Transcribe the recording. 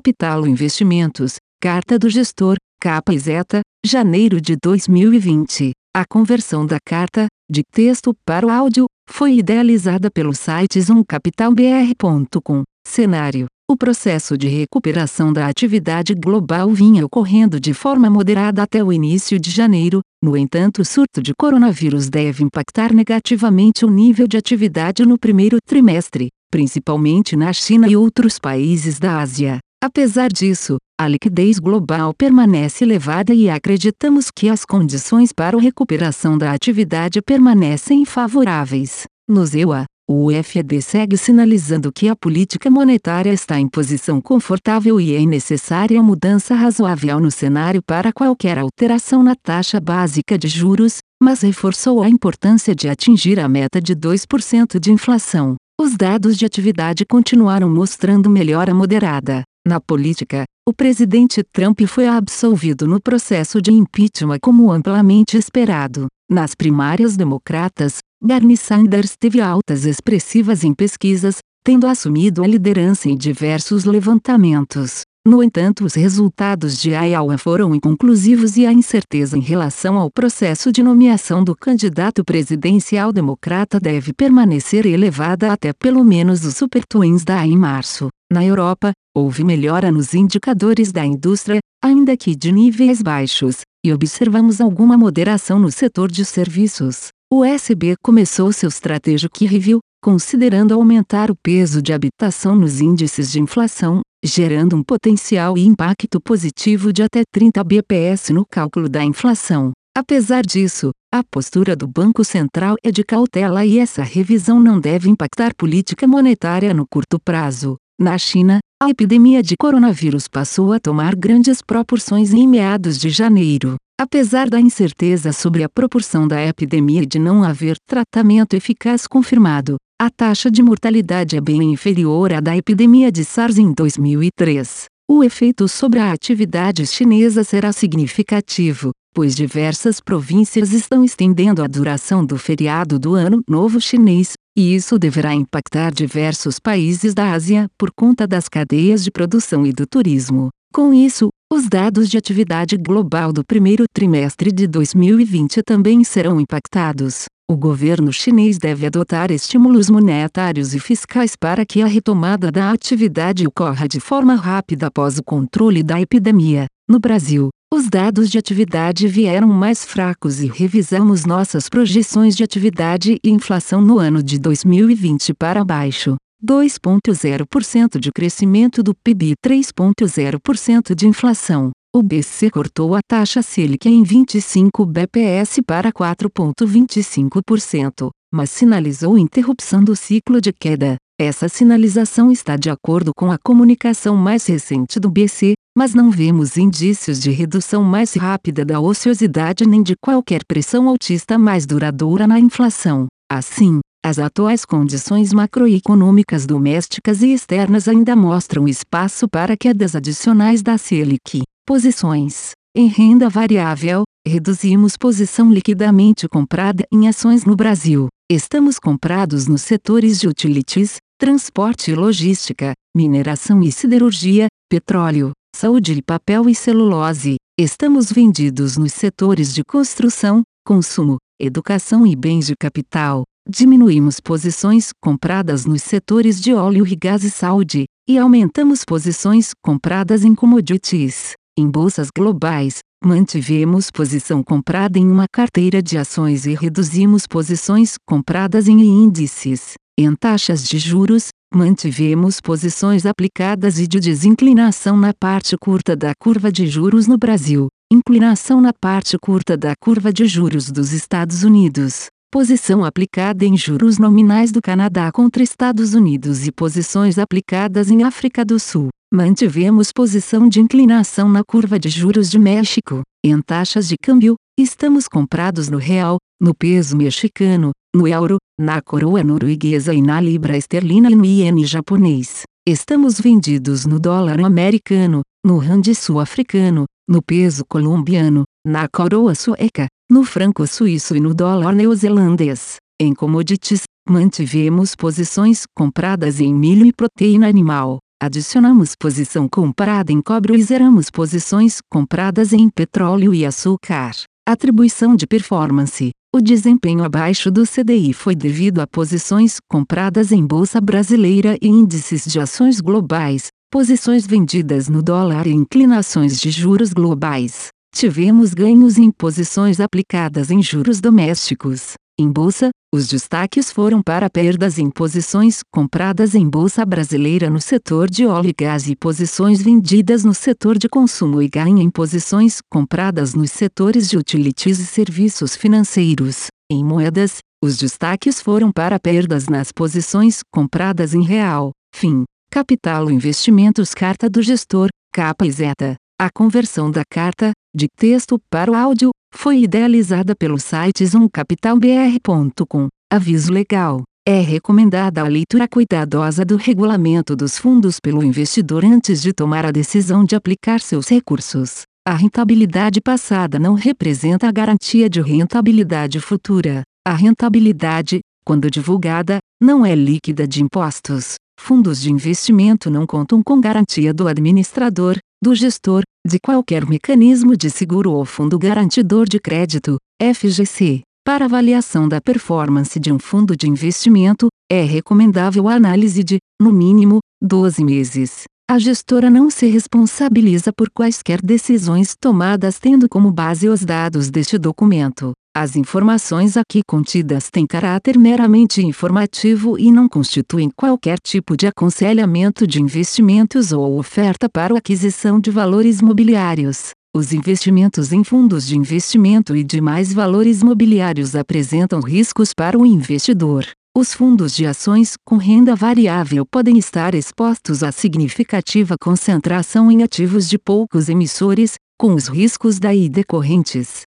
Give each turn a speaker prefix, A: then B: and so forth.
A: Capital Investimentos, Carta do Gestor, capa e zeta, janeiro de 2020. A conversão da carta, de texto para o áudio, foi idealizada pelo site zoomcapitalbr.com. Cenário: O processo de recuperação da atividade global vinha ocorrendo de forma moderada até o início de janeiro, no entanto, o surto de coronavírus deve impactar negativamente o nível de atividade no primeiro trimestre, principalmente na China e outros países da Ásia. Apesar disso, a liquidez global permanece elevada e acreditamos que as condições para a recuperação da atividade permanecem favoráveis. No ZEUA, o FED segue sinalizando que a política monetária está em posição confortável e é necessária mudança razoável no cenário para qualquer alteração na taxa básica de juros, mas reforçou a importância de atingir a meta de 2% de inflação. Os dados de atividade continuaram mostrando melhora moderada. Na política, o presidente Trump foi absolvido no processo de impeachment como amplamente esperado. Nas primárias democratas, Bernie Sanders teve altas expressivas em pesquisas, tendo assumido a liderança em diversos levantamentos. No entanto, os resultados de Iowa foram inconclusivos e a incerteza em relação ao processo de nomeação do candidato presidencial democrata deve permanecer elevada até pelo menos os Super Twins da em março. Na Europa, houve melhora nos indicadores da indústria, ainda que de níveis baixos, e observamos alguma moderação no setor de serviços. O SB começou seu Strategic Review, considerando aumentar o peso de habitação nos índices de inflação, gerando um potencial e impacto positivo de até 30 bps no cálculo da inflação. Apesar disso, a postura do Banco Central é de cautela e essa revisão não deve impactar política monetária no curto prazo. Na China, a epidemia de coronavírus passou a tomar grandes proporções em meados de janeiro. Apesar da incerteza sobre a proporção da epidemia e de não haver tratamento eficaz confirmado, a taxa de mortalidade é bem inferior à da epidemia de SARS em 2003. O efeito sobre a atividade chinesa será significativo, pois diversas províncias estão estendendo a duração do feriado do Ano Novo Chinês, e isso deverá impactar diversos países da Ásia por conta das cadeias de produção e do turismo. Com isso, os dados de atividade global do primeiro trimestre de 2020 também serão impactados. O governo chinês deve adotar estímulos monetários e fiscais para que a retomada da atividade ocorra de forma rápida após o controle da epidemia. No Brasil, os dados de atividade vieram mais fracos e revisamos nossas projeções de atividade e inflação no ano de 2020 para baixo. 2,0% de crescimento do PIB e 3,0% de inflação. O BC cortou a taxa Selic em 25 bps para 4,25%, mas sinalizou interrupção do ciclo de queda. Essa sinalização está de acordo com a comunicação mais recente do BC, mas não vemos indícios de redução mais rápida da ociosidade nem de qualquer pressão altista mais duradoura na inflação. Assim, as atuais condições macroeconômicas domésticas e externas ainda mostram espaço para quedas adicionais da Selic. Posições. Em renda variável, reduzimos posição liquidamente comprada em ações no Brasil. Estamos comprados nos setores de utilities, transporte e logística, mineração e siderurgia, petróleo, saúde e papel e celulose. Estamos vendidos nos setores de construção, consumo, educação e bens de capital. Diminuímos posições compradas nos setores de óleo e gás e saúde, e aumentamos posições compradas em commodities. Em bolsas globais, mantivemos posição comprada em uma carteira de ações e reduzimos posições compradas em índices. Em taxas de juros, mantivemos posições aplicadas e de desinclinação na parte curta da curva de juros no Brasil, inclinação na parte curta da curva de juros dos Estados Unidos posição aplicada em juros nominais do Canadá contra Estados Unidos e posições aplicadas em África do Sul. Mantivemos posição de inclinação na curva de juros de México. Em taxas de câmbio, estamos comprados no real, no peso mexicano, no euro, na coroa norueguesa e na libra esterlina e no iene japonês. Estamos vendidos no dólar americano, no rand sul-africano, no peso colombiano, na coroa sueca, no franco suíço e no dólar neozelandês. Em commodities, mantivemos posições compradas em milho e proteína animal. adicionamos posição comprada em cobre e zeramos posições compradas em petróleo e açúcar. Atribuição de performance. O desempenho abaixo do CDI foi devido a posições compradas em bolsa brasileira e índices de ações globais, posições vendidas no dólar e inclinações de juros globais. Tivemos ganhos em posições aplicadas em juros domésticos. Em bolsa, os destaques foram para perdas em posições compradas em bolsa brasileira no setor de óleo e gás e posições vendidas no setor de consumo e ganho em posições compradas nos setores de utilities e serviços financeiros. Em moedas, os destaques foram para perdas nas posições compradas em real, fim, capital investimentos carta do gestor, capa e zeta. A conversão da carta, de texto para o áudio, foi idealizada pelo site zoomcapitalbr.com. Aviso legal. É recomendada a leitura cuidadosa do regulamento dos fundos pelo investidor antes de tomar a decisão de aplicar seus recursos. A rentabilidade passada não representa a garantia de rentabilidade futura. A rentabilidade, quando divulgada, não é líquida de impostos. Fundos de investimento não contam com garantia do administrador, do gestor, de qualquer mecanismo de seguro ou fundo garantidor de crédito, FGC. Para avaliação da performance de um fundo de investimento, é recomendável a análise de, no mínimo, 12 meses. A gestora não se responsabiliza por quaisquer decisões tomadas tendo como base os dados deste documento. As informações aqui contidas têm caráter meramente informativo e não constituem qualquer tipo de aconselhamento de investimentos ou oferta para aquisição de valores mobiliários. Os investimentos em fundos de investimento e demais valores mobiliários apresentam riscos para o investidor. Os fundos de ações com renda variável podem estar expostos a significativa concentração em ativos de poucos emissores, com os riscos daí decorrentes.